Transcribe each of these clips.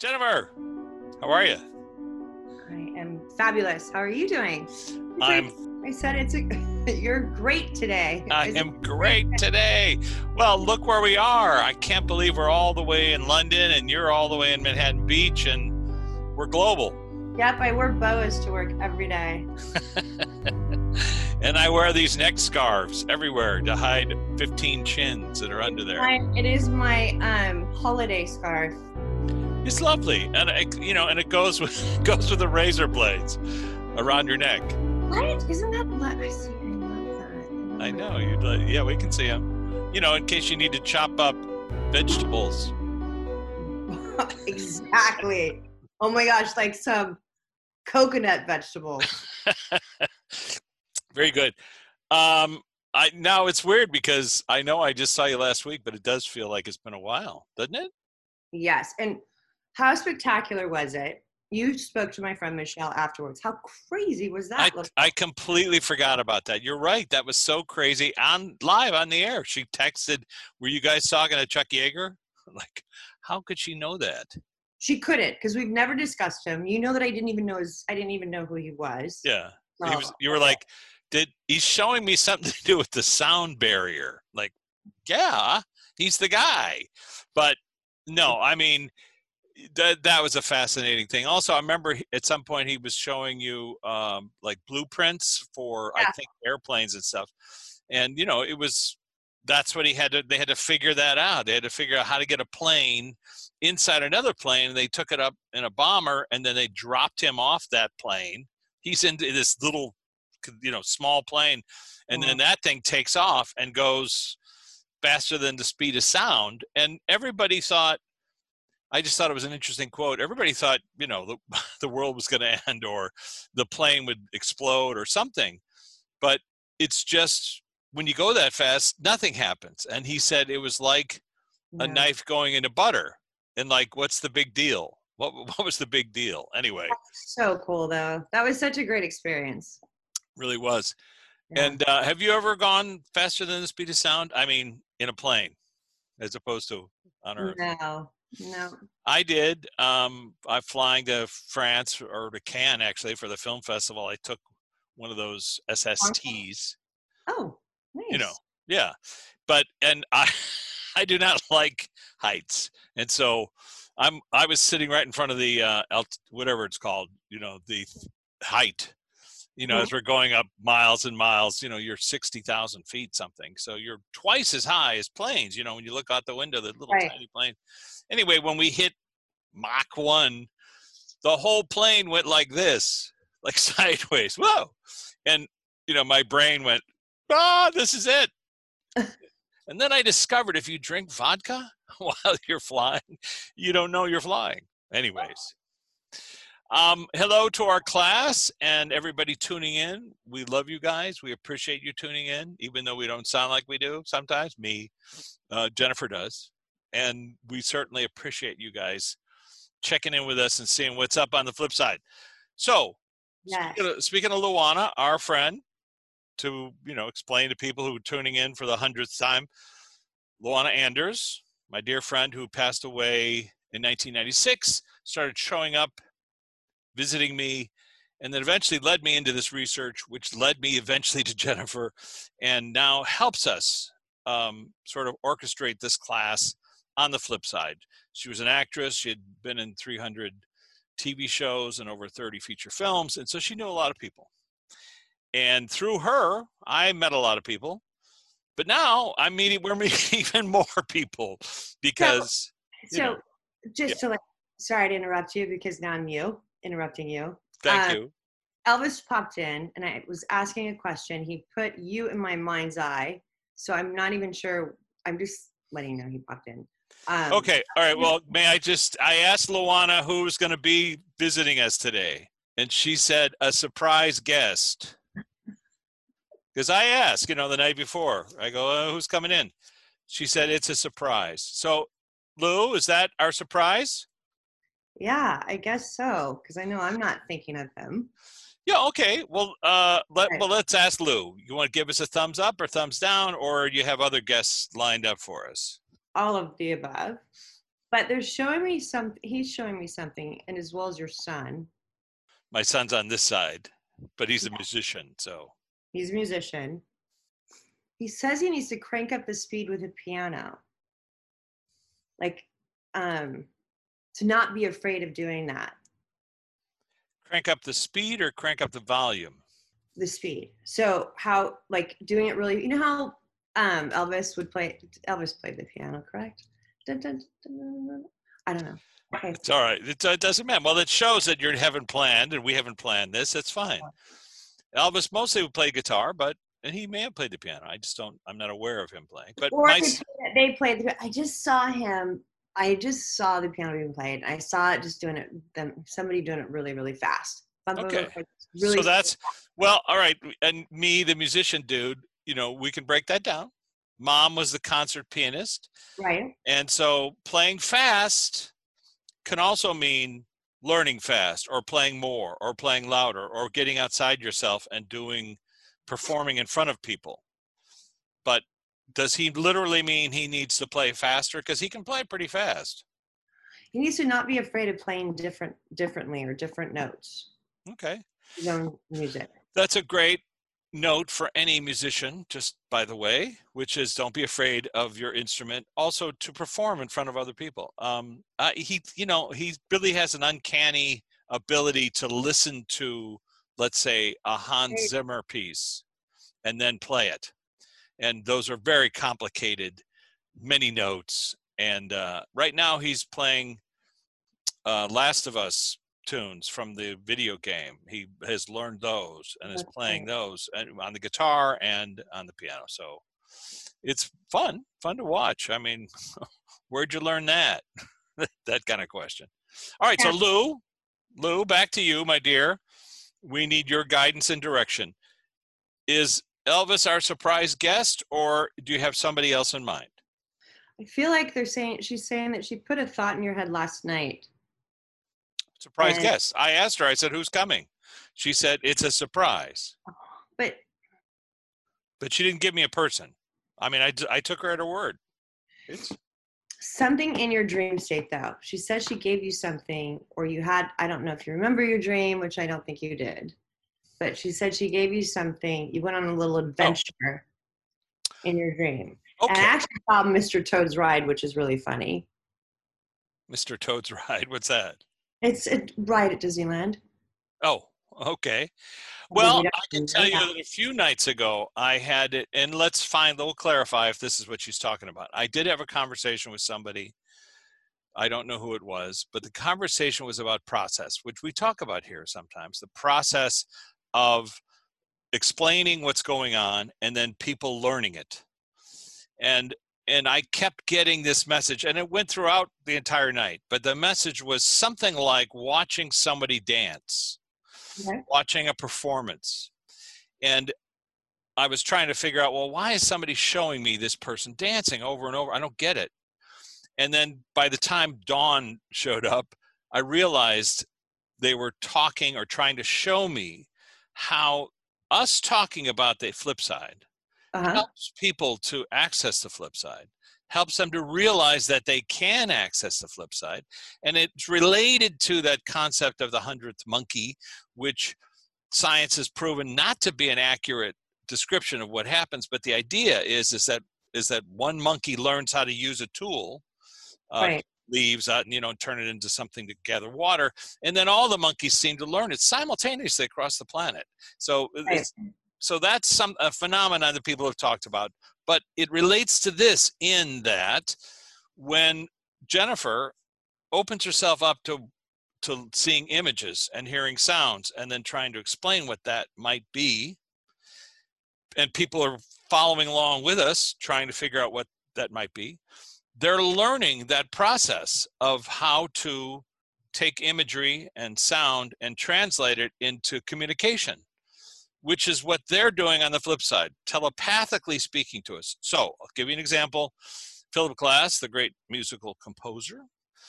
Jennifer, how are you? I am fabulous. How are you doing? I'm I said it's a, you're great today. I am great today. Well, look where we are. I can't believe we're all the way in London and you're all the way in Manhattan Beach and we're global. Yep, I wear boas to work every day. and I wear these neck scarves everywhere to hide 15 chins that are under there. My, it is my um, holiday scarf. It's lovely, and it, you know, and it goes with goes with the razor blades around your neck. What? Isn't that I see? I love that. I know you. would like. Yeah, we can see them. You know, in case you need to chop up vegetables. exactly. Oh my gosh, like some coconut vegetables. Very good. Um, I now it's weird because I know I just saw you last week, but it does feel like it's been a while, doesn't it? Yes. And how spectacular was it? You spoke to my friend Michelle afterwards. How crazy was that? I, I completely forgot about that. You're right. That was so crazy on live on the air. She texted, "Were you guys talking to Chuck Yeager?" Like, how could she know that? She couldn't because we've never discussed him. You know that I didn't even know his. I didn't even know who he was. Yeah. He was, oh. you were like, "Did he's showing me something to do with the sound barrier?" Like, yeah, he's the guy. But no, I mean, that that was a fascinating thing. Also, I remember at some point he was showing you um, like blueprints for I think airplanes and stuff, and you know it was that's what he had to they had to figure that out. They had to figure out how to get a plane inside another plane, and they took it up in a bomber, and then they dropped him off that plane. He's in this little, you know, small plane, and then that thing takes off and goes faster than the speed of sound. And everybody thought, I just thought it was an interesting quote. Everybody thought, you know, the, the world was going to end or the plane would explode or something. But it's just when you go that fast, nothing happens. And he said it was like a knife going into butter. And like, what's the big deal? What, what was the big deal? Anyway, So cool though. That was such a great experience. really was. Yeah. And uh, have you ever gone faster than the speed of sound? I mean, in a plane, as opposed to on Earth. no, no. I did. Um, I'm flying to France or to Cannes actually for the film festival. I took one of those SSTs. Oh, nice. You know, yeah. But and I, I do not like heights, and so I'm. I was sitting right in front of the uh, alt, whatever it's called. You know, the height. You know, as we're going up miles and miles, you know, you're 60,000 feet something. So you're twice as high as planes. You know, when you look out the window, the little Right. tiny plane. Anyway, when we hit Mach 1, the whole plane went like this, like sideways. Whoa. And, you know, my brain went, ah, this is it. and then I discovered if you drink vodka while you're flying, you don't know you're flying. Anyways. Um, hello to our class and everybody tuning in. We love you guys. We appreciate you tuning in, even though we don't sound like we do sometimes. Me, uh, Jennifer does. And we certainly appreciate you guys checking in with us and seeing what's up on the flip side. So, Yes. speaking, of, speaking of Luana, our friend, to you know explain to people who are tuning in for the hundredth time, Luana Anders, my dear friend who passed away in 1996, started showing up, visiting me, and then eventually led me into this research, which led me eventually to Jennifer, and now helps us um, sort of orchestrate this class on the flip side. She was an actress. She had been in 300 TV shows and over 30 feature films, and so she knew a lot of people. And through her, I met a lot of people. But now I'm meeting, we're meeting even more people because you So, know, just to like, sorry to interrupt you because now I'm you interrupting you. thank uh, you. Elvis popped in and I was asking a question. He put you in my mind's eye. So I'm not even sure. I'm just letting you know he popped in. Um, Okay, all right. Well, may I just, I asked Luana who was going to be visiting us today, and she said a surprise guest. Because I asked, you know, the night before, I go, uh, who's coming in? She said it's a surprise. So, Lou, is that our surprise? Yeah, I guess so. Because I know I'm not thinking of him. Yeah, okay. Well, uh, let, Right. well, let's ask Lou. You want to give us a thumbs up or thumbs down, or you have other guests lined up for us? All of the above. But they're showing me some. He's showing me something, and as well as your son. My son's on this side, but he's a musician, so He's a musician. He says he needs to crank up the speed with a piano. Like, um, to not be afraid of doing that. crank up the speed or crank up the volume. The speed. So how like doing it really you know how um Elvis would play Elvis played the piano, correct? Dun, dun, dun. I don't know. Okay. It's all right. It, doesn't matter. Well, it shows that you haven't planned, and we haven't planned this. That's fine. Elvis mostly would play guitar, but and he may have played the piano. I just don't. I'm not aware of him playing. But Or my, they played- the I just saw him I just saw the piano being played. I saw it just doing it them somebody doing it really, really fast. Bum, bum, bum, Okay. like, Really so that's well, all right. And me, the musician dude, you know, we can break that down. Mom was the concert pianist, right. and so playing fast can also mean learning fast, or playing more, or playing louder, or getting outside yourself and doing performing in front of people. But does he literally mean he needs to play faster? Because he can play pretty fast. He needs to not be afraid of playing different differently or different notes. Okay. His own music. That's a great note for any musician, just by the way, which is don't be afraid of your instrument. Also, to perform in front of other people. Um, uh, he, you know, he really has an uncanny ability to listen to, let's say, a Hans Zimmer piece, and then play it. And those are very complicated, many notes. And uh, right now, he's playing uh, Last of Us tunes from the video game. He has learned those and is That's playing those uh, on the guitar and on the piano. So it's fun, fun to watch. I mean, where'd you learn that? that kind of question. All right, so Lou, Lou, back to you, my dear. We need your guidance and direction. Is Elvis our surprise guest, or do you have somebody else in mind? I feel like they're saying she's saying that she put a thought in your head last night. Surprise And- guest. I asked her, I said, who's coming? She said, it's a surprise. Oh, but but she didn't give me a person. I mean, I, I took her at her word. It's something in your dream state though. She says she gave you something or you had I don't know if you remember your dream, which I don't think you did. But she said she gave you something. You went on a little oh. adventure in your dream. And I actually saw Mr. Toad's ride, which is really funny. Mr. Toad's ride. What's that? It's a ride at Disneyland. Oh, okay. Well, I can tell you that a few nights ago, I had it, and let's find, we'll clarify if this is what she's talking about. I did have a conversation with somebody. I don't know who it was, but the conversation was about process, which we talk about here sometimes the process of explaining what's going on and then people learning it. And and I kept getting this message, and it went throughout the entire night. But the message was something like watching somebody dance watching a performance. And i was trying to figure out well why is somebody showing me this person dancing over and over? I don't get it. And then by the time dawn showed up i realized they were talking or trying to show me how us talking about the flip side Uh-huh. helps people to access the flip side helps them to realize that they can access the flip side and it's related to that concept of the hundredth monkey which science has proven not to be an accurate description of what happens but the idea is is that is that one monkey learns how to use a tool uh, Right. leaves out and you know turn it into something to gather water and then all the monkeys seem to learn it simultaneously across the planet so Right. So that's some a phenomenon that people have talked about but it relates to this in that when jennifer opens herself up to to seeing images and hearing sounds and then trying to explain what that might be and people are following along with us trying to figure out what that might be they're learning that process of how to take imagery and sound and translate it into communication which is what they're doing on the flip side, telepathically speaking to us. So I'll give you an example. Philip Glass, the great musical composer,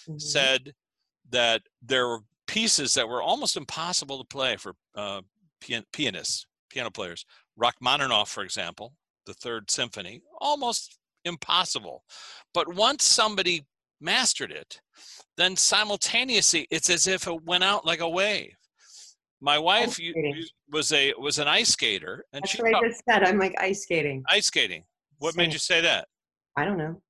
Mhm. said that there were pieces that were almost impossible to play for uh, pian- pianists, piano players. Rachmaninoff, for example, the Third Symphony, almost impossible. But once somebody mastered it, then simultaneously it's as if it went out like a wave. My wife you, was a was an ice skater, and That's she what I just said. I'm like ice skating. ice skating. What made you say that? I don't know.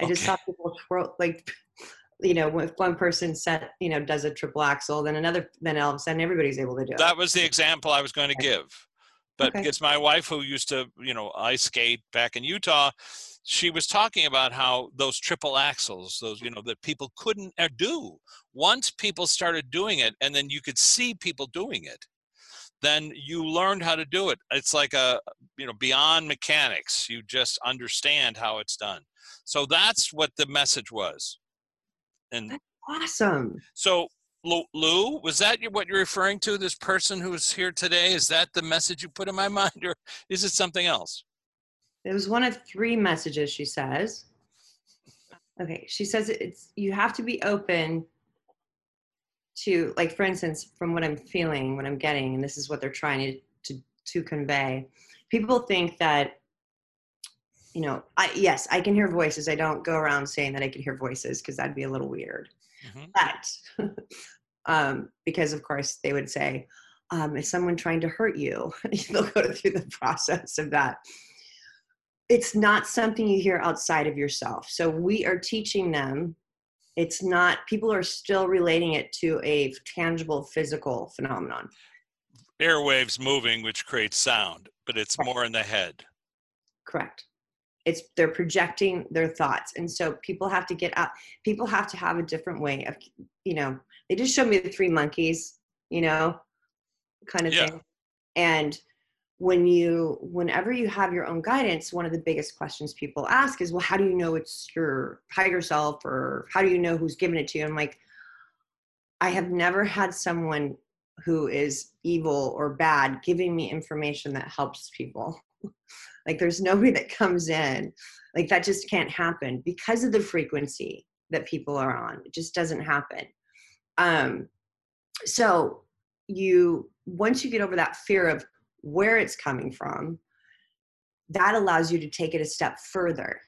I just Okay. saw people twirl like, you know, if one person set, you know, does a triple axel, then another, then all of a sudden everybody's able to do it. That was the example I was going to give. But Okay. it's my wife who used to, you know, ice skate back in Utah. She was talking about how those triple axels, those, you know, that people couldn't uh, do. Once people started doing it and then you could see people doing it, then you learned how to do it. It's like a, you know, beyond mechanics. You just understand how it's done. So that's what the message was. And that's awesome. so, Lou, Lou, was that what you're referring to? This person who's here today? Is that the message you put in my mind, or is it something else? It was one of three messages she says. Okay, she says it's you have to be open to like for instance from what I'm feeling, what I'm getting and this is what they're trying to to, to convey. People think that you know, I yes, I can hear voices. I don't go around saying that I can hear voices because that'd be a little weird. Mhm. But um, because of course they would say, um, is someone trying to hurt you? They'll go through the process of that. It's not something you hear outside of yourself. So we are teaching them. It's not. People are still relating it to a tangible physical phenomenon. Airwaves moving, which creates sound, but it's Right. more in the head. Correct. It's they're projecting their thoughts, and so people have to get out. People have to have a different way of, you know. They just showed me the three monkeys, you know, kind of Yeah. thing. And when you, whenever you have your own guidance, one of the biggest questions people ask is, "Well, how do you know it's your higher self, or how do you know who's giving it to you?" I'm like, I have never had someone who is evil or bad giving me information that helps people. like there's nobody that comes in like that just can't happen because of the frequency that people are on it just doesn't happen um so you once you get over that fear of where it's coming from that allows you to take it a step further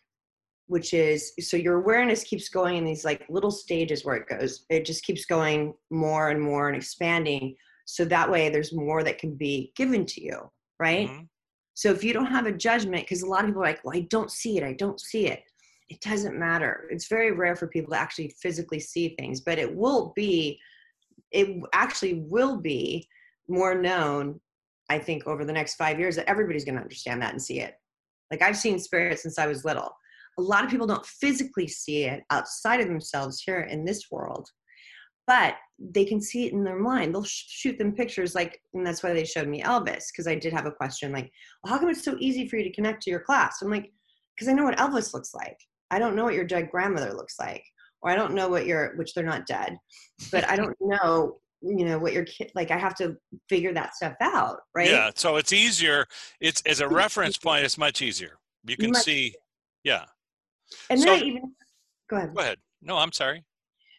which is so your awareness keeps going in these like little stages where it goes it just keeps going more and more and expanding so that way there's more that can be given to you right Mhm. so if you don't have a judgment, because a lot of people are like, well, I don't see it, I don't see it. It doesn't matter. It's very rare for people to actually physically see things, but it will be, it actually will be more known, I think, over the next five years that everybody's going to understand that and see it. Like I've seen spirits since I was little. A lot of people don't physically see it outside of themselves here in this world, but they can see it in their mind. They'll sh- shoot them pictures, like, and that's why they showed me Elvis, because I did have a question like, well, how come it's so easy for you to connect to your class? I'm like, because I know what Elvis looks like. I don't know what your dead grandmother looks like, or I don't know what your, which they're not dead, but I don't know, you know, what your kid, like, I have to figure that stuff out, right? Yeah, so it's easier. It's as a reference point. It's much easier. You can Much- see. Yeah, And then I even, go ahead. go ahead. No, I'm sorry.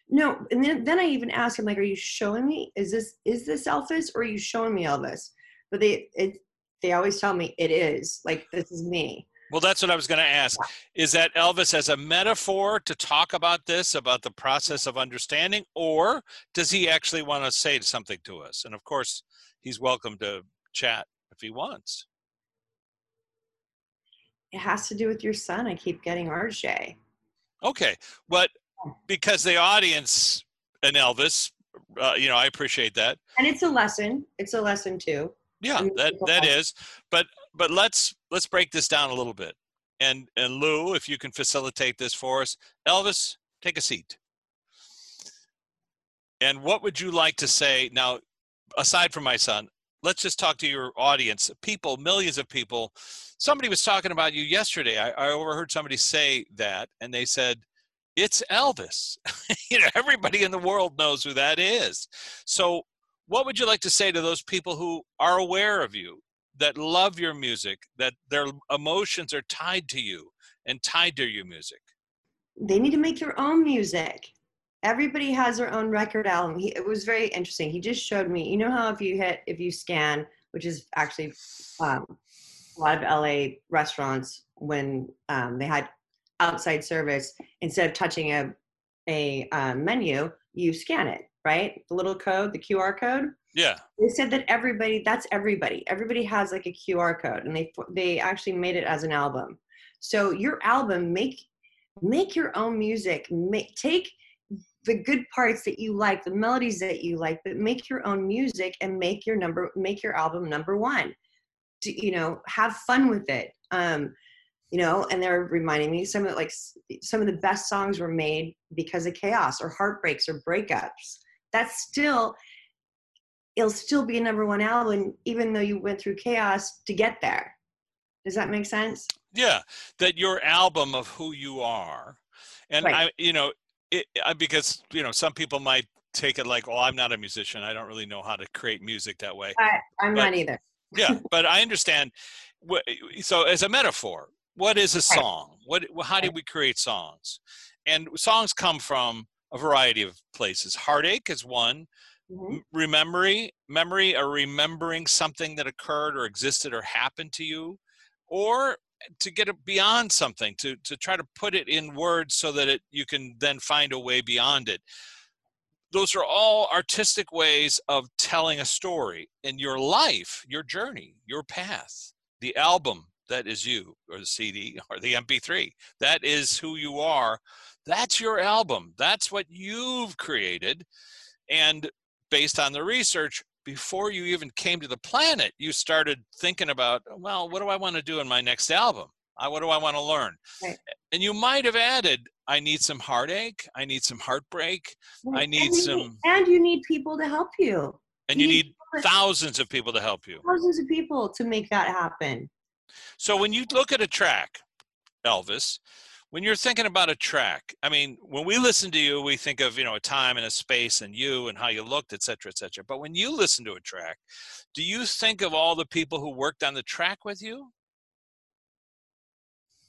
No, and then then I even ask him like, "Are you showing me? Is this is this Elvis, or are you showing me Elvis?" But they it they always tell me it is like this is me. Well, that's what I was going to ask. Is that Elvis as a metaphor to talk about this, about the process of understanding, or does he actually want to say something to us? And of course, he's welcome to chat if he wants. It has to do with your son. I keep getting RJ. Okay, but because the audience and Elvis, uh, you know, I appreciate that. And it's a lesson. It's a lesson too. Yeah, that that is. But but let's let's break this down a little bit. And and Lou, if you can facilitate this for us, Elvis, take a seat. And what would you like to say now? Aside from my son, let's just talk to your audience, people, millions of people. Somebody was talking about you yesterday. I, I overheard somebody say that, and they said, "It's Elvis." you know, everybody in the world knows who that is. So, what would you like to say to those people who are aware of you, that love your music, that their emotions are tied to you and tied to your music? They need to make their own music. Everybody has their own record album. He, it was very interesting. He just showed me. You know how if you hit if you scan, which is actually um, a lot of LA restaurants when um, they had outside service, instead of touching a a uh, menu, you scan it, right? The little code, the QR code. Yeah. They said that everybody, that's everybody. Everybody has like a QR code, and they they actually made it as an album. So your album, make make your own music. Make take the good parts that you like, the melodies that you like, but make your own music and make your number, make your album number one. To, you know, have fun with it. Um, you know, and they're reminding me some of like some of the best songs were made because of chaos or heartbreaks or breakups. That's still it'll still be a number one album even though you went through chaos to get there. Does that make sense? Yeah, that your album of who you are, and right. I, you know, it, because you know some people might take it like, "Oh, I'm not a musician. I don't really know how to create music that way." I, am not either. yeah, but I understand. So, as a metaphor, what is a song? What? How do we create songs? And songs come from a variety of places. Heartache is one. Mm-hmm. Memory, memory, or remembering something that occurred or existed or happened to you, or to get it beyond something, to to try to put it in words so that it you can then find a way beyond it. Those are all artistic ways of telling a story in your life, your journey, your path. The album that is you, or the CD, or the MP3. That is who you are. That's your album. That's what you've created. And based on the research, before you even came to the planet, you started thinking about, well, what do I want to do in my next album? what do I want to learn? Right. And you might have added, I need some heartache. I need some heartbreak. Right. I need and some. and you need people to help you. And you, you need, need thousands of people to help you. Thousands of people to make that happen. So when you look at a track, Elvis, when you're thinking about a track, I mean, when we listen to you, we think of you know a time and a space and you and how you looked, et cetera, et cetera. But when you listen to a track, do you think of all the people who worked on the track with you?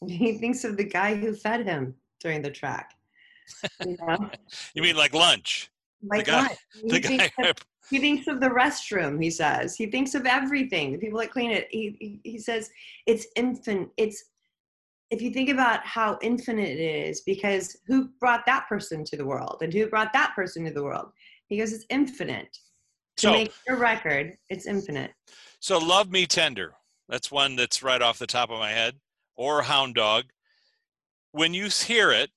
He thinks of the guy who fed him during the track. You, know? you mean like lunch? Like the guy, lunch. The guy, he thinks of the restroom he says he thinks of everything the people that clean it he, he, he says it's infinite it's if you think about how infinite it is because who brought that person to the world and who brought that person to the world? He goes it's infinite. To so, make your record it's infinite. So love me tender that's one that's right off the top of my head or hound dog. When you hear it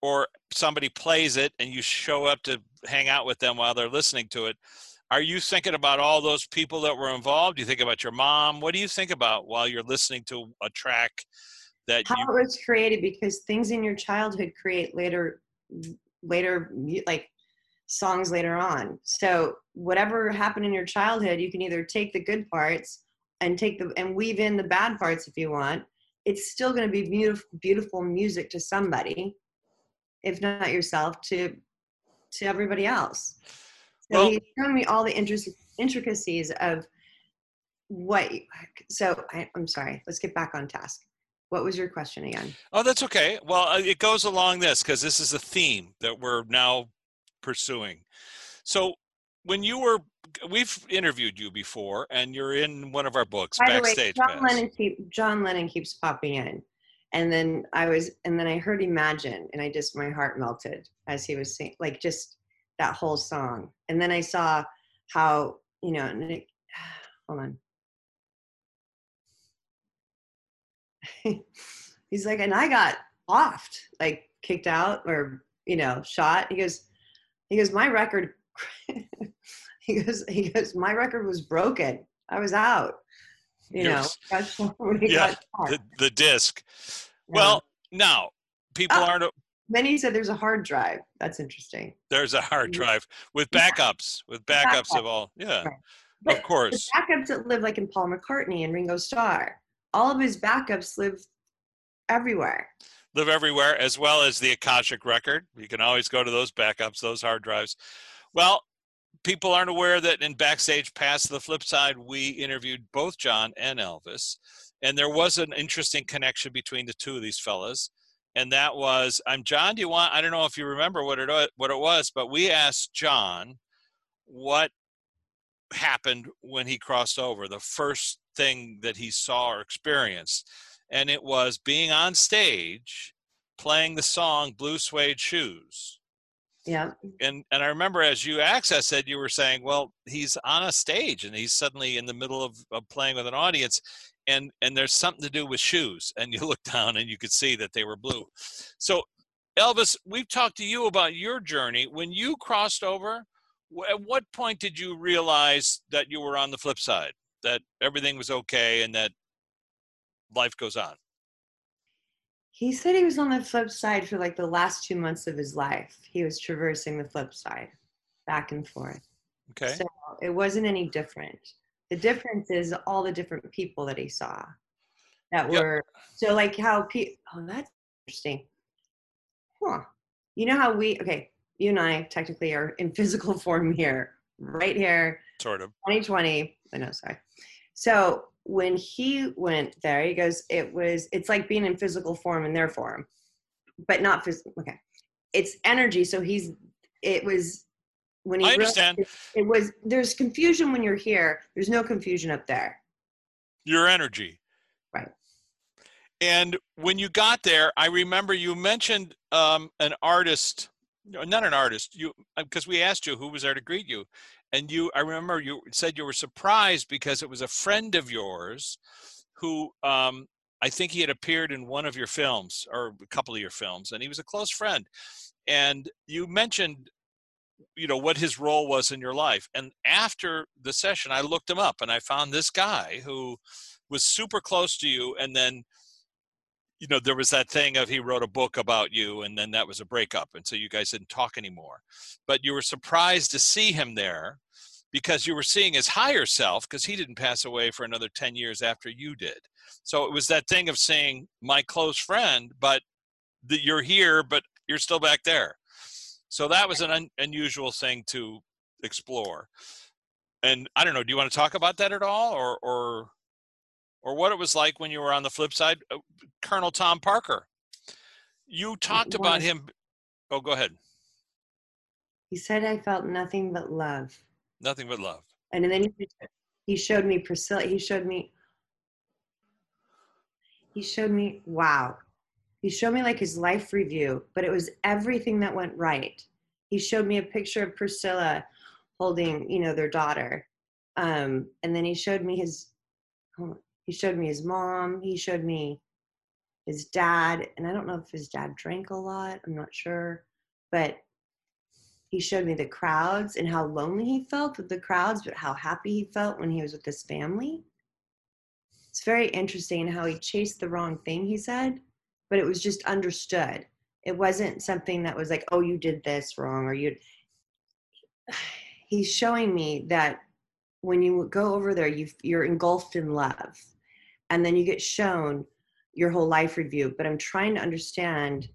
or somebody plays it and you show up to hang out with them while they're listening to it are you thinking about all those people that were involved? Do you think about your mom. What do you think about while you're listening to a track that how you... it was created because things in your childhood create later later like songs later on so whatever happened in your childhood you can either take the good parts and take the and weave in the bad parts if you want it's still going to be beautiful beautiful music to somebody if not yourself, to to everybody else. So well, he's showing me all the intricacies of what. So I, I'm sorry. Let's get back on task. What was your question again? Oh, that's okay. Well, uh, it goes along this because this is a theme that we're now pursuing. So when you were we've interviewed you before and you're in one of our books By backstage the way, John Lennon, keep, John Lennon keeps popping in and then i was and then i heard imagine and i just my heart melted as he was saying like just that whole song and then i saw how you know hold on he's like and i got offed like kicked out or you know shot. He goes he goes my record he goes he goes my record was broken. I was out. You know yeah the, the disc. Well now people oh, aren't he said there's a hard drive. That's interesting. There's a hard drive with backups with backups of all yeah right. of course. backups that live like in paul mccartney and ringo starr all of his backups live everywhere. Live everywhere as well as the akashic record. You can always go to those backups those hard drives. Well people aren't aware that in backstage pass the flip side we interviewed both john and elvis and there was an interesting connection between the two of these fellas and that was i'm john do you want i don't know if you remember what it what it was but we asked john what happened when he crossed over the first thing that he saw or experienced and it was being on stage playing the song blue suede shoes Yeah. And and I remember as you accessed it, you were saying, well, he's on a stage and he's suddenly in the middle of, of playing with an audience, and and there's something to do with shoes. And you look down and you could see that they were blue. So, Elvis, we've talked to you about your journey when you crossed over. At what point did you realize that you were on the flip side, that everything was okay, and that life goes on? He said he was on the flip side for like the last two months of his life. He was traversing the flip side, back and forth. Okay. So it wasn't any different. The difference is all the different people that he saw that Yep. were so like how people. Oh, that's interesting. Huh. You know how we okay? You and I technically are in physical form here, right here, Sort of. 2020. I know, sorry. So when he went there, he goes, it was, it's like being in physical form in their form, but not physical. Okay. It's energy. So he's, it was when he, I understand. It, it was, there's confusion when you're here. There's no confusion up there. Your energy. Right. And when you got there, I remember you mentioned um, an artist, not an artist, you because we asked you who was there to greet you, and you, I remember you said you were surprised because it was a friend of yours, who um, I think he had appeared in one of your films or a couple of your films, and he was a close friend, and you mentioned you know what his role was in your life and after the session i looked him up and i found this guy who was super close to you and then you know there was that thing of he wrote a book about you and then that was a breakup and so you guys didn't talk anymore. But you were surprised to see him there because you were seeing his higher self because he didn't pass away for another 10 years after you did. So it was that thing of saying my close friend but you're here but you're still back there. So that was an un- unusual thing to explore. And i don't know do you want to talk about that at all or or or what it was like when you were on the flip side Uh, colonel tom parker you talked about him oh go ahead He said, I felt nothing but love. nothing but love And then he, he showed me Priscilla. He showed me, he showed me, wow. He showed me like his life review, but it was everything that went right. He showed me a picture of Priscilla holding, you know, their daughter. Um, and then he showed me his, on. He showed me his mom. He showed me his dad. And I don't know if his dad drank a lot. I'm not sure. But he showed me the crowds and how lonely he felt with the crowds, but how happy he felt when he was with his family. It's very interesting how he chased the wrong thing, he said, but it was just understood. It wasn't something that was like, oh, you did this wrong, or you. He's showing me that when you go over there, you, you're engulfed in love. And then you get shown your whole life review. But I'm trying to understand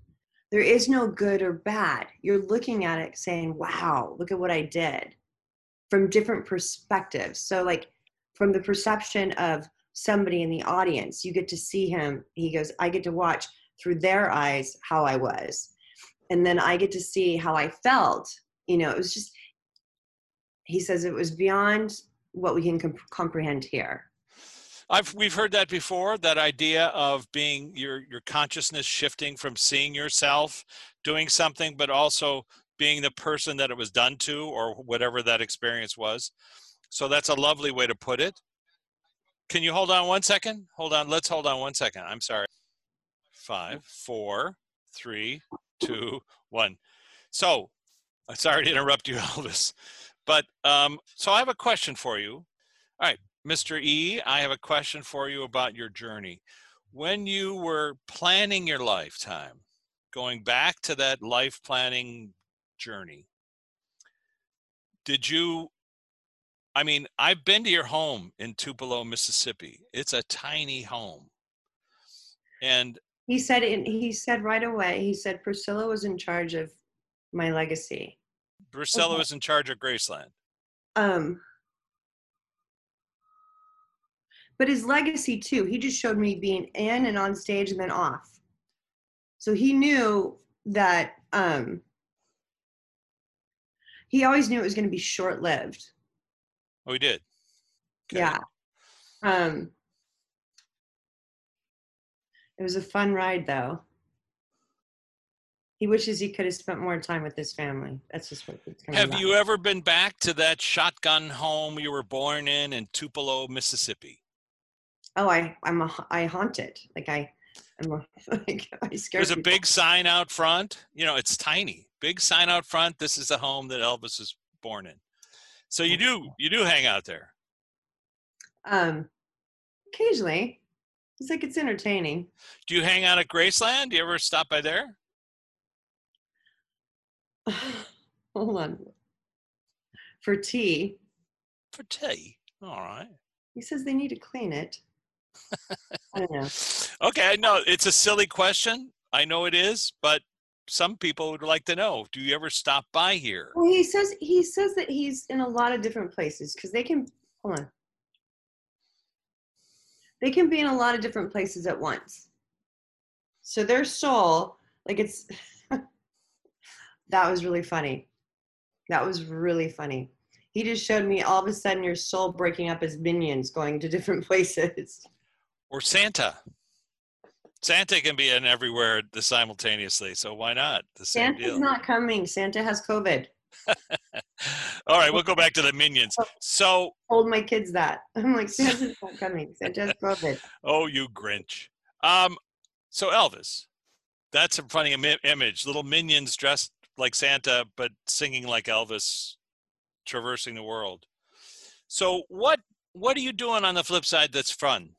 there is no good or bad. You're looking at it saying, wow, look at what I did from different perspectives. So, like, from the perception of somebody in the audience, you get to see him. He goes, I get to watch through their eyes how I was. And then I get to see how I felt. You know, it was just, he says it was beyond what we can comp- comprehend here. I've we've heard that before. That idea of being your your consciousness shifting from seeing yourself doing something, but also being the person that it was done to, or whatever that experience was. So that's a lovely way to put it. Can you hold on one second? Hold on. Let's hold on one second. I'm sorry. Five, four, three, two, one. So, I'm sorry to interrupt you, Elvis, but um, so I have a question for you. All right, Mr. E, I have a question for you about your journey. When you were planning your lifetime, going back to that life planning journey, did you? I mean, I've been to your home in Tupelo, Mississippi. It's a tiny home. And He said, in, he said right away, he said Priscilla was in charge of my legacy. Priscilla Okay. was in charge of Graceland. Um, but his legacy too, he just showed me being in and on stage and then off. So he knew that um, he always knew it was going to be short lived. Oh, he did. Okay. Yeah. Um, it was a fun ride though. He wishes he could have spent more time with his family. That's just what it's coming Have back. you ever been back to that shotgun home you were born in in Tupelo, Mississippi? Oh, I I'm a I haunt it. Like I I'm a, like I scare. There's a big sign out front. You know, it's tiny. Big sign out front. This is the home that Elvis was born in. So you do you do hang out there. Um, occasionally, it's like it's entertaining. Do you hang out at Graceland? Do you ever stop by there? Hold on. For tea, For tea. All right. he says they need to clean it. I. Okay, I know it's a silly question. I know it is, but some people would like to know. Do you ever stop by here? Well, he says he says that he's in a lot of different places because they can hold on. They can be in a lot of different places at once. So their soul, like it's that was really funny. That was really funny. He just showed me all of a sudden your soul breaking up as minions going to different places. Or Santa? Santa can be in everywhere the simultaneously, so why not? The same Santa's deal. not coming. Santa has COVID. All right, we'll go back to the minions. So, Told my kids that. I'm like, Santa's not coming. Santa has COVID. oh, you Grinch. Um, so Elvis, that's a funny Im- image. Little minions dressed like Santa, but singing like Elvis, traversing the world. So, what what are you doing on the flip side that's fun?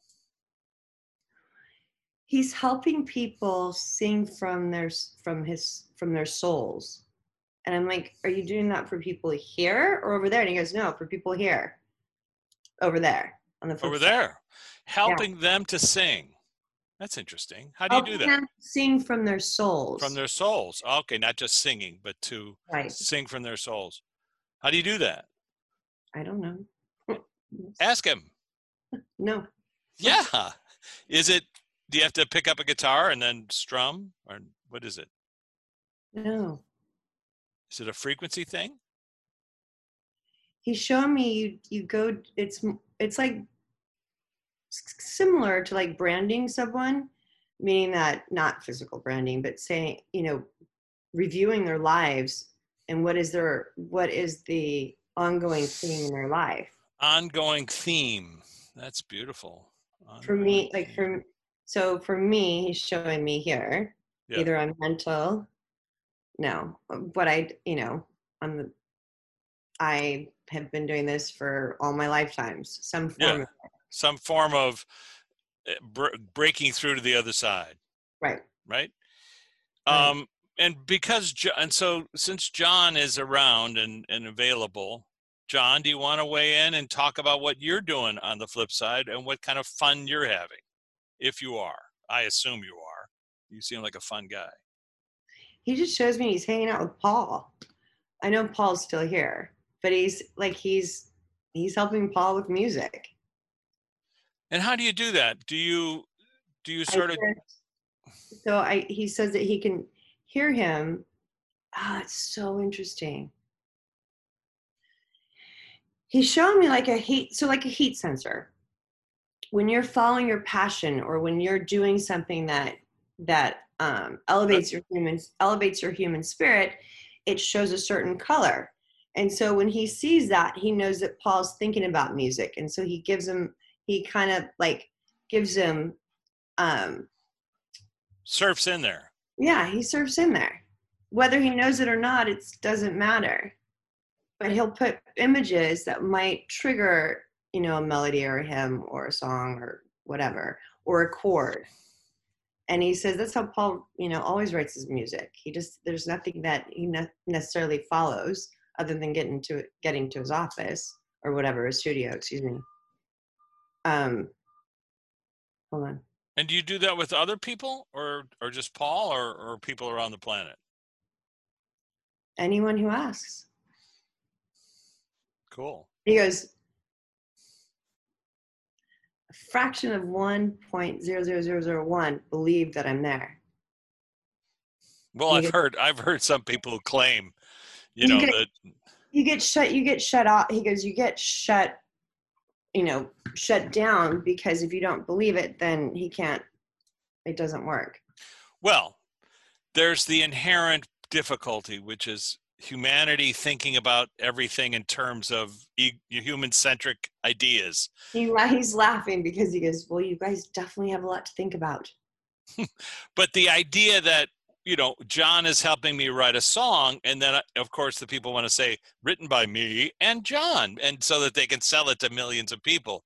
He's helping people sing from their from his from their souls and i'm like are you doing that for people here or over there and he goes no for people here over there on the Over side. there, helping them to sing. That's interesting. How do you do that? them sing from their souls From their souls. Okay, not just singing, but to right sing from their souls. How do you do that? i don't know Ask him. no Yeah. Is it, do you have to pick up a guitar and then strum? Or what is it? no Is it a frequency thing? he's showing me you you go it's it's like similar to like branding someone meaning that not physical branding but saying you know reviewing their lives and what is their what is the ongoing theme in their life Ongoing theme. That's beautiful. for me Ongoing like for so for me he's showing me here Yeah. either i'm mental no but i you know i'm the i have been doing this for all my lifetimes some form Yeah. of some form of eh, br- breaking through to the other side. right right? Right. Um, and because and so since John is around and and available, John, do you want to weigh in and talk about what you're doing on the flip side and what kind of fun you're having, if you are? I assume you are. You seem like a fun guy. he just shows me he's hanging out with Paul. I know Paul's still here, but he's like he's he's helping Paul with music. And how do you do that? Do you do you I sort of hear- so I he says that he can hear him. Ah, it's so interesting. He's showing me like a heat, so like a heat sensor. When you're following your passion, or when you're doing something that that um, elevates your human elevates your human spirit, it shows a certain color. And so when he sees that, he knows that Paul's thinking about music, and so he gives him he kind of like gives him um, surfs in there? yeah, he surfs in there. Whether he knows it or not, it doesn't matter. But he'll put images that might trigger, you know, a melody or a hymn or a song or whatever, or a chord. And he says that's how Paul, you know, always writes his music. He just there's nothing that he ne- necessarily follows other than getting to getting to his office or whatever, his studio, excuse me. Um, hold on. And do you do that with other people, or or just Paul, or or people around the planet? Anyone who asks. Cool. He goes, fraction of 1.00001 believe that I'm there. Well, I've heard I've heard some people claim, you You know, get- that You get shut, you get shut off. He goes, you get shut, you know, shut down because if you don't believe it, then he can't, it doesn't work. Well, there's the inherent difficulty, which is humanity thinking about everything in terms of e- human centric ideas. He, he's laughing because he goes, Well, you guys definitely have a lot to think about. but the idea that you know john is helping me write a song and then uh, of course the people want to say written by me and john and so that they can sell it to millions of people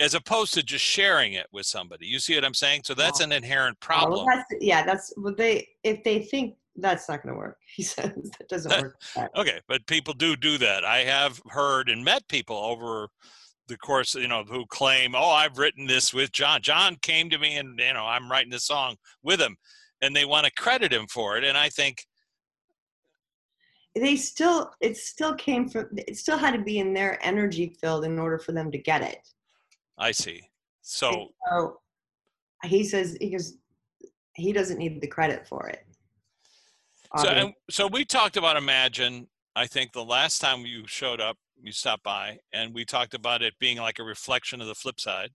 as opposed to just sharing it with somebody you see what i'm saying so that's an inherent problem well, that's, yeah that's what they if they think that's not going to work he says that doesn't uh, work okay but people do do that i have heard and met people over the course, you know, who claim, "Oh, I've written this with John. John came to me, and you know, I'm writing this song with him," and they want to credit him for it. And I think they still, it still came from, it still had to be in their energy field in order for them to get it. I see. So, so he says he goes, he doesn't need the credit for it. So, and, so we talked about Imagine. I think the last time you showed up you stopped by and we talked about it being like a reflection of the flip side.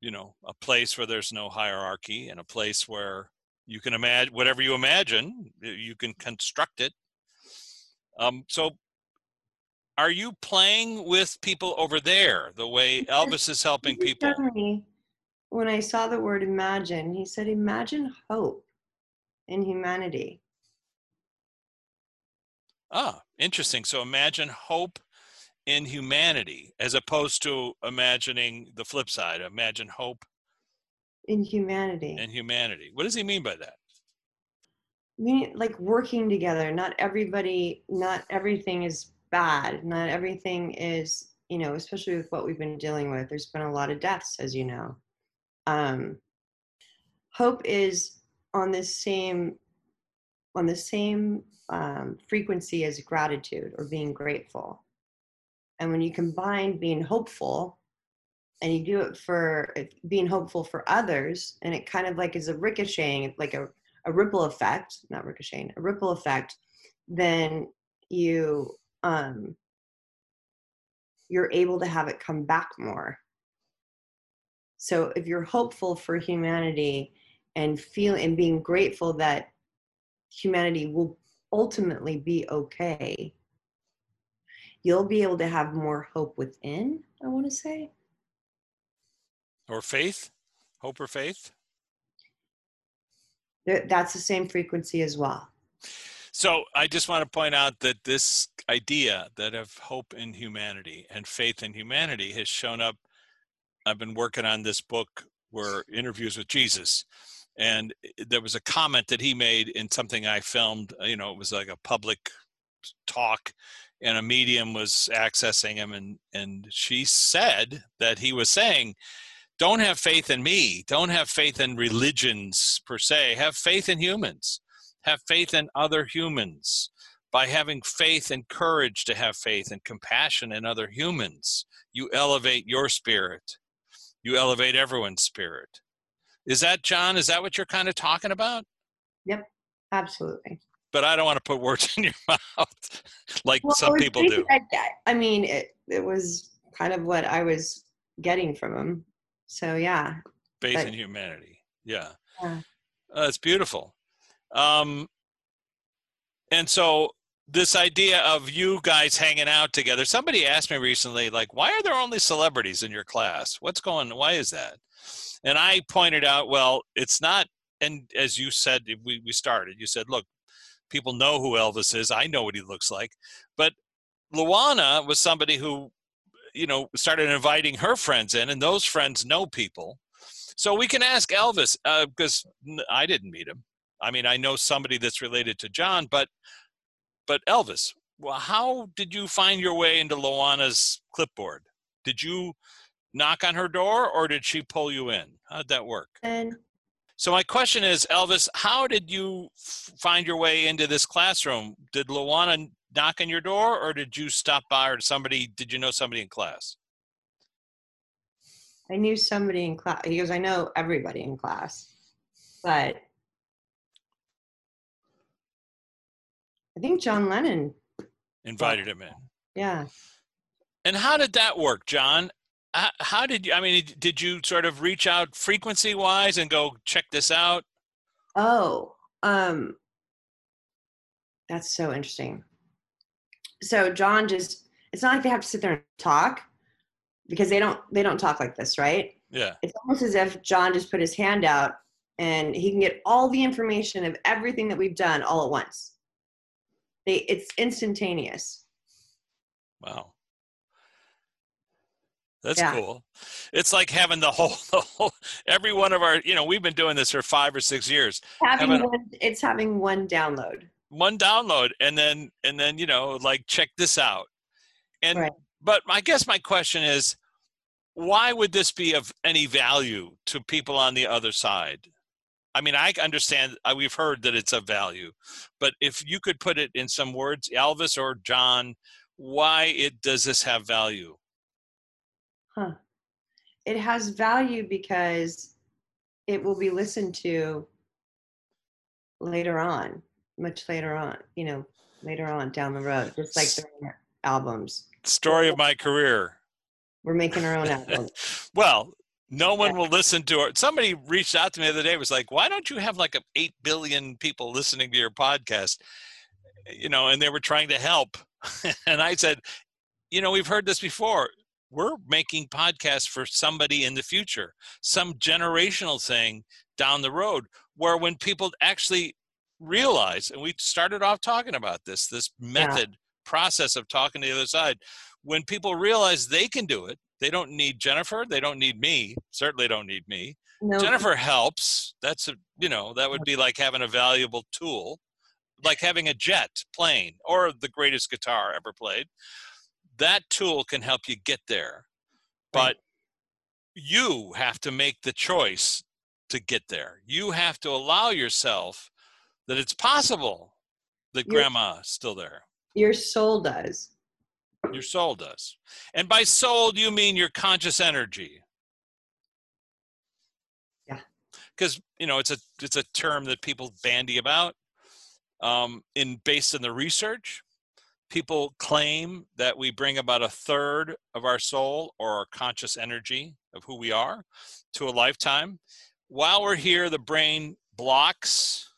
You know a place where there's no hierarchy and a place where you can imagine whatever you imagine you can construct it. Um, so are you playing with people over there the way elvis is helping people? when i saw the word imagine he said imagine hope in humanity Ah, interesting. So imagine hope in humanity as opposed to imagining the flip side. Imagine hope in humanity. In humanity. What does he mean by that? I mean, like working together. Not everybody, not everything is bad. Not everything is, you know, especially with what we've been dealing with. There's been a lot of deaths, as you know. Um, hope is on the same on the same um, frequency as gratitude or being grateful. And when you combine being hopeful and you do it for being hopeful for others, and it kind of like is a ricocheting, like a, a ripple effect, not ricocheting, a ripple effect, then you um, you're able to have it come back more. So if you're hopeful for humanity and feel and being grateful that humanity will ultimately be okay, you'll be able to have more hope within, I want to say. Or faith? Hope or faith? That's the same frequency as well. So I just want to point out that this idea that of hope in humanity and faith in humanity has shown up. I've been working on this book where interviews with Jesus and there was a comment that he made in something I filmed. Uh, you know, it was like a public talk, and a medium was accessing him, and and she said that he was saying, "Don't have faith in me. Don't have faith in religions per se. Have faith in humans. Have faith in other humans." By having faith and courage to have faith and compassion in other humans, you elevate your spirit. You elevate everyone's spirit is that John? Is that what you're kind of talking about? Yep, absolutely. But I don't want to put words in your mouth like well, some people do. I, I mean, it, it was kind of what I was getting from him. So yeah. Faith but, in humanity. Yeah. yeah. Uh, it's beautiful. Um, and so this idea of you guys hanging out together. Somebody asked me recently, like, why are there only celebrities in your class? What's going? Why is that? And I pointed out, well, it's not, and as you said, we, we started, you said, look, people know who Elvis is. I know what he looks like. But Luana was somebody who, you know, started inviting her friends in, and those friends know people. So we can ask Elvis, because uh, I didn't meet him. I mean, I know somebody that's related to John, but but Elvis, well, how did you find your way into Luana's clipboard? Did you knock on her door or did she pull you in? How'd that work? And so my question is, Elvis, how did you f- find your way into this classroom? Did Luana knock on your door or did you stop by or somebody, did you know somebody in class? I knew somebody in class. He goes, I know everybody in class, but I think John Lennon invited him in. Yeah. And how did that work, John? how did you i mean did you sort of reach out frequency wise and go check this out oh um that's so interesting so john just it's not like they have to sit there and talk because they don't they don't talk like this right Yeah. it's almost as if john just put his hand out and he can get all the information of everything that we've done all at once they it's instantaneous Wow. That's Yeah. cool. It's like having the whole, the whole, every one of our, you know, we've been doing this for five or six years. having Having- one, it's having one download One download, and then, and then, you know, like check this out. And, Right. but I guess my question is, why would this be of any value to people on the other side? I mean, I understand. uh, We've heard that it's of value, but if you could put it in some words, Elvis or John, why it does this have value? Huh. It has value because it will be listened to later on, much later on, you know, later on down the road, just like albums. Story of my career. We're making our own albums. well, no one will listen to it. Somebody reached out to me the other day. Was like, "Why don't you have like a eight billion people listening to your podcast?" You know, and they were trying to help, and I said, "You know, we've heard this before. We're making podcasts for somebody in the future, some generational thing down the road, where when people actually realize, and we started off talking about this, this method process of talking to the other side." When people realize they can do it, they don't need Jennifer, they don't need me, certainly don't need me. No, Jennifer helps. That's a, you know, that would be like having a valuable tool, like having a jet plane or the greatest guitar ever played. That tool can help you get there. But you have to make the choice to get there. You have to allow yourself that it's possible that grandma's still there. your soul does. Your soul does. And by soul, you mean your conscious energy. Yeah. Because you know it's a it's a term that people bandy about. Um, in based on the research, people claim that we bring about a third of our soul or our conscious energy of who we are to a lifetime. While we're here, the brain blocks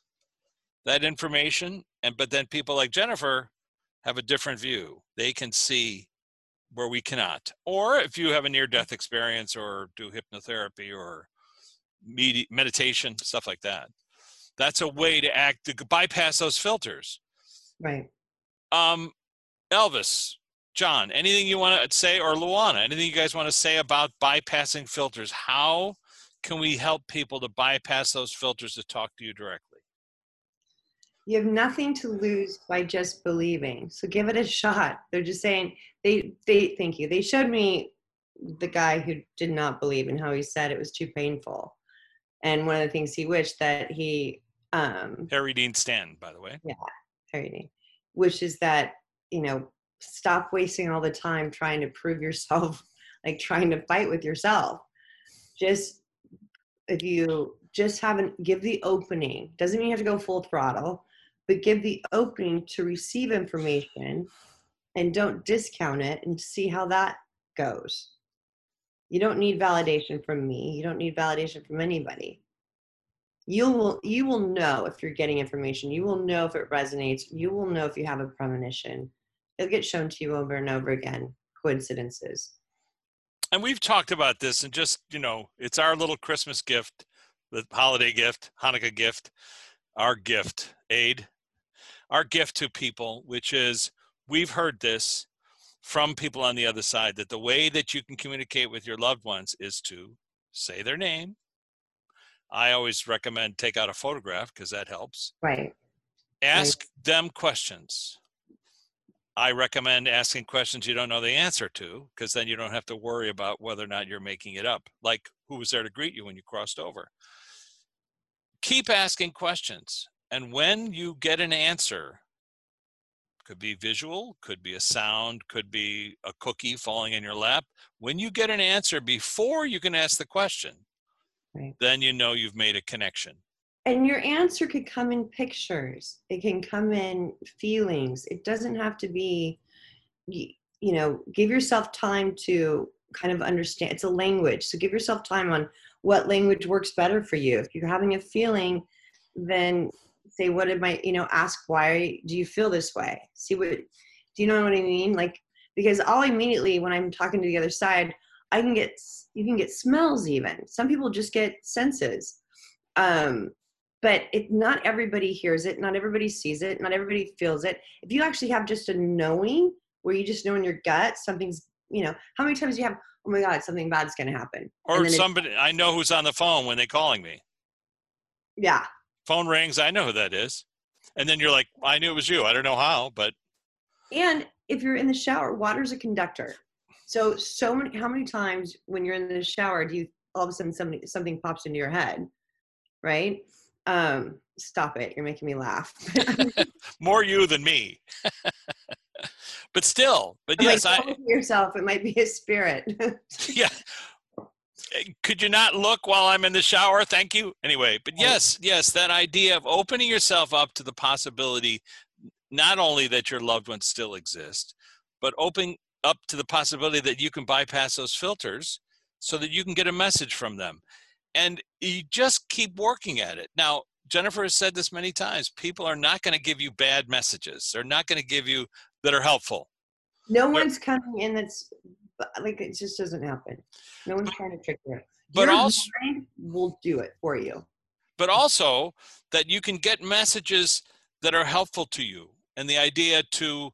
that information, and but then people like Jennifer have a different view. They can see where we cannot. Or if you have a near death experience or do hypnotherapy or med- meditation, stuff like that. That's a way to act to bypass those filters. Right. Um, Elvis, John, anything you want to say, or Luana, anything you guys want to say about bypassing filters? How can we help people to bypass those filters to talk to you directly? You have nothing to lose by just believing. So give it a shot. They're just saying they they thank you. They showed me the guy who did not believe and how he said it was too painful. And one of the things he wished that he um Harry Dean Stanton, by the way. parody, which is that you know stop wasting all the time trying to prove yourself like trying to fight with yourself just if you just haven't give the opening doesn't mean you have to go full throttle but give the opening to receive information and don't discount it and see how that goes. You don't need validation from me. You don't need validation from anybody. You will you will know if you're getting information. You will know if it resonates. You will know if you have a premonition. It'll get shown to you over and over again. Coincidences. And we've talked about this and just you know it's our little christmas gift the holiday gift hanukkah gift our gift aid our gift to people which is we've heard this from people on the other side that the way that you can communicate with your loved ones is to say their name i always recommend take out a photograph because that helps right ask them questions I recommend asking questions you don't know the answer to because then you don't have to worry about whether or not you're making it up. Like, who was there to greet you when you crossed over? Keep asking questions. And when you get an answer, could be visual, could be a sound, could be a cookie falling in your lap. When you get an answer before you can ask the question, Right. then you know you've made a connection. and your answer could come in pictures it can come in feelings it doesn't have to be you know give yourself time to kind of understand it's a language so give yourself time on what language works better for you if you're having a feeling then say what am i you know ask why do you feel this way? See what do you know what i mean? Like because i'll immediately when i'm talking to the other side i can get you can get smells even. Some people just get senses. Um but it not everybody hears it not everybody sees it not everybody feels it. If you actually have just a knowing where you just know in your gut something's you know how many times you have oh my god something bad's going to happen or somebody i know who's on the phone when they're calling me. Yeah phone rings i know who that is. And then you're like i knew it was you. I don't know how but and if you're in the shower water's a conductor. So so many how many times when you're in the shower do you all of a sudden something something pops into your head right? Um stop it. You're making me laugh. More you than me. But still but yes, I'm yes like, i yourself. It might be a spirit. Yeah could you not look while i'm in the shower? Thank you. Anyway but yes yes that idea of opening yourself up to the possibility not only that your loved ones still exist but opening up to the possibility that you can bypass those filters so that you can get a message from them. And you just keep working at it. Now jennifer has said this many times people are not going to give you bad messages. They're not going to give you that are helpful. No they're, one's coming in that's like it just doesn't happen. No one's trying to trick you. but Your also will do it for you. But also that you can get messages that are helpful to you and the idea to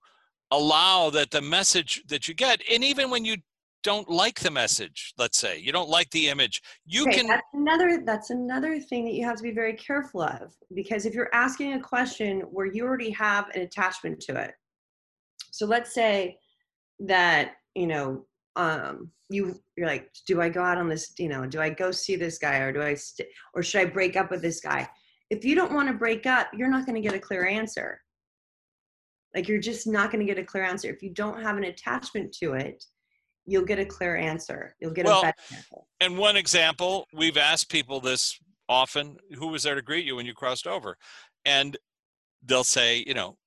allow that the message that you get and even when you don't like the message let's say you don't like the image you okay, can that's another that's another thing that you have to be very careful of because if you're asking a question where you already have an attachment to it so let's say that you know um you you're like do i go out on this you know do i go see this guy or do i st- or should i break up with this guy if you don't want to break up you're not going to get a clear answer like you're just not going to get a clear answer if you don't have an attachment to it you'll get a clear answer. You'll get well, a better answer. And one example, we've asked people this often, who was there to greet you when you crossed over? And they'll say, you know,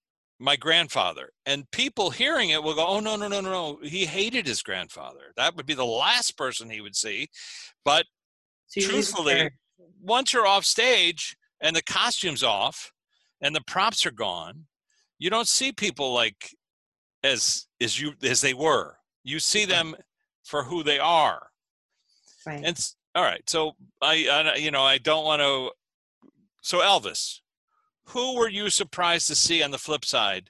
my grandfather. And people hearing it will go, oh, no, no, no, no, no. He hated his grandfather. That would be the last person he would see. But truthfully, once you're off stage and the costume's off and the props are gone, you don't see people like as as you as they were you see them for who they are. Right. And all right. So I, I you know, I don't want to. So Elvis, who were you surprised to see on the flip side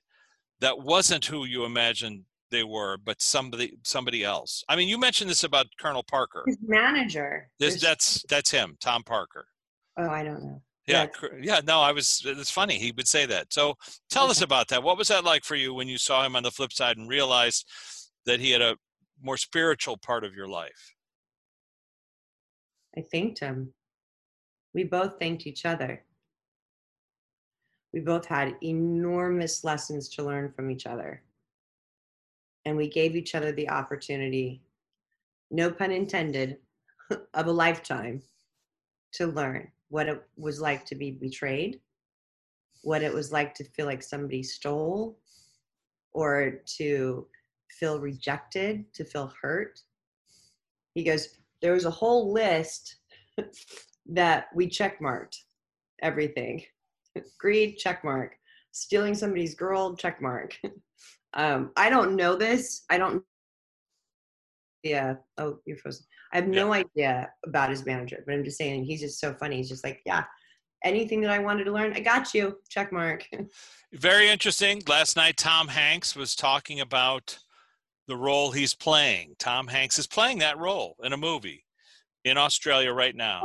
that wasn't who you imagined they were, but somebody somebody else? I mean, you mentioned this about Colonel Parker. His manager. This that's that's him, Tom Parker. Oh, I don't know. Yeah, yeah. No, I was. It's funny he would say that. So tell okay. us about that. What was that like for you when you saw him on the flip side and realized that he had a more spiritual part of your life? I thanked him. We both thanked each other. We both had enormous lessons to learn from each other. And we gave each other the opportunity, no pun intended, of a lifetime to learn what it was like to be betrayed, what it was like to feel like somebody stole, or to feel rejected, to feel hurt. He goes, there was a whole list that we checkmarked everything. Greed, checkmark. Stealing somebody's girl, checkmark. um, I don't know this. I don't. Yeah. Oh, you're frozen. I have no yeah. idea about his manager, but I'm just saying he's just so funny. He's just like, yeah, anything that I wanted to learn, I got you. Check mark. Very interesting. Last night, Tom Hanks was talking about the role he's playing. Tom Hanks is playing that role in a movie in Australia right now.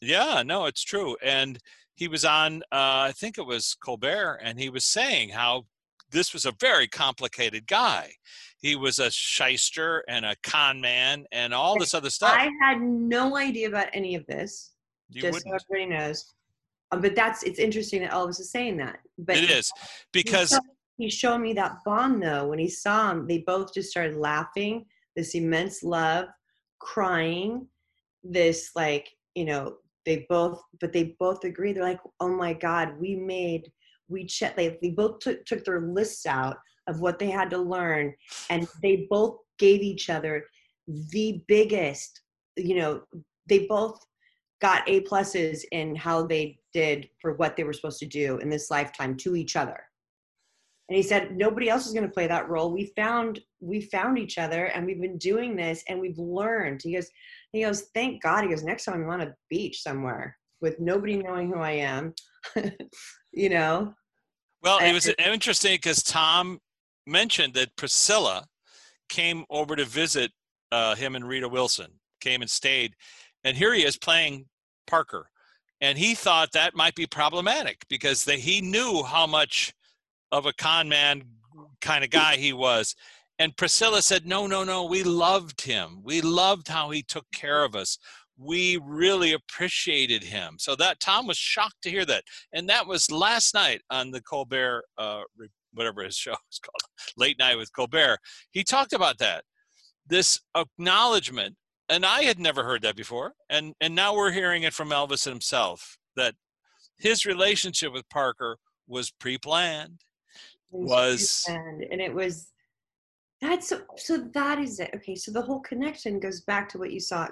Yeah, no, it's true. And he was on, uh, I think it was Colbert, and he was saying how this was a very complicated guy. He was a shyster and a con man and all this other stuff. I had no idea about any of this. You just wouldn't. so everybody knows. Um, but that's it's interesting that Elvis is saying that. But it is because he showed me that bond though when he saw him they both just started laughing this immense love crying this like you know they both but they both agree they're like oh my god we made we checked they, they both took, took their lists out of what they had to learn and they both gave each other the biggest you know they both got A pluses in how they did for what they were supposed to do in this lifetime to each other. And he said, nobody else is going to play that role. We found we found each other and we've been doing this and we've learned. He goes, he goes, thank God. He goes, next time I'm on a beach somewhere with nobody knowing who I am. you know? Well, it was interesting because Tom mentioned that Priscilla came over to visit uh, him and Rita Wilson, came and stayed. And here he is playing Parker. And he thought that might be problematic because they, he knew how much of a con man kind of guy he was. And Priscilla said, No, no, no, we loved him. We loved how he took care of us. We really appreciated him. So that Tom was shocked to hear that. And that was last night on the Colbert, uh, whatever his show is called, Late Night with Colbert. He talked about that. This acknowledgement, and I had never heard that before. And, and now we're hearing it from Elvis himself that his relationship with Parker was pre planned was and, and it was that's so, so that is it. Okay so the whole connection goes back to what you saw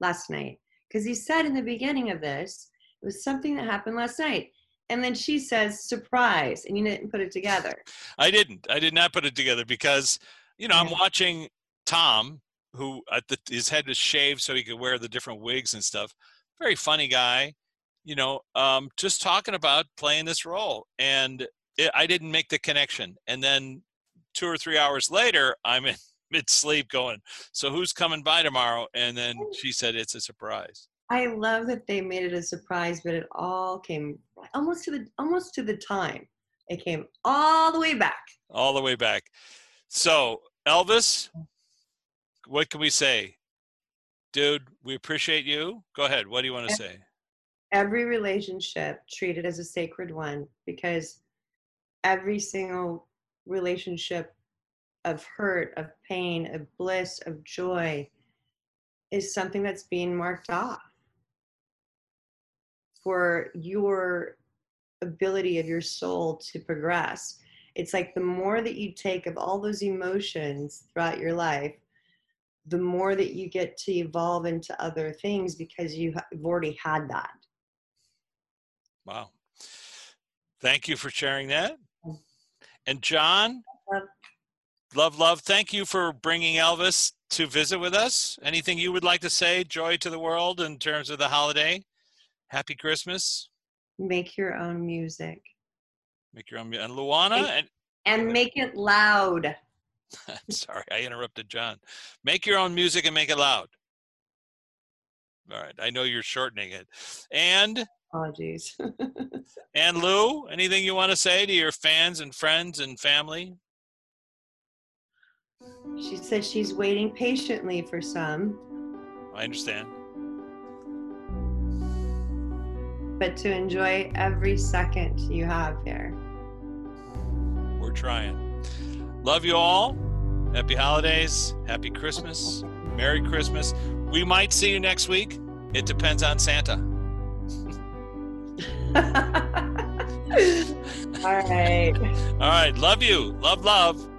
last night. Because he said in the beginning of this it was something that happened last night. And then she says surprise and you didn't put it together. I didn't. I did not put it together because you know yeah. i'm watching tom who at the, his head was shaved so he could wear the different wigs and stuff. Very funny guy you know um, just talking about playing this role. And it, I didn't make the connection. And then two or three hours later, I'm in mid sleep going, So who's coming by tomorrow? And then oh. she said, It's a surprise. I love that they made it a surprise, but it all came almost to the almost to the time. It came all the way back. All the way back. So Elvis, what can we say? Dude, we appreciate you. Go ahead. What do you want to say? Every relationship treated as a sacred one because every single relationship of hurt, of pain, of bliss, of joy is something that's being marked off for your ability of your soul to progress. It's like the more that you take of all those emotions throughout your life, the more that you get to evolve into other things because you've already had that. Wow. Thank you for sharing that. And John, love, love, thank you for bringing Elvis to visit with us. Anything you would like to say, joy to the world in terms of the holiday? Happy Christmas. Make your own music. Make your own music. and Luana and and make it loud. I'm sorry, I interrupted John. Make your own music and make it loud. All right, I know you're shortening it. And Apologies. and Lou, anything you want to say to your fans and friends and family? She said she's waiting patiently for some. I understand. But to enjoy every second you have here. We're trying. Love you all. Happy holidays. Happy Christmas. Merry Christmas. We might see you next week. It depends on Santa. All right. All right. Love you. Love, love.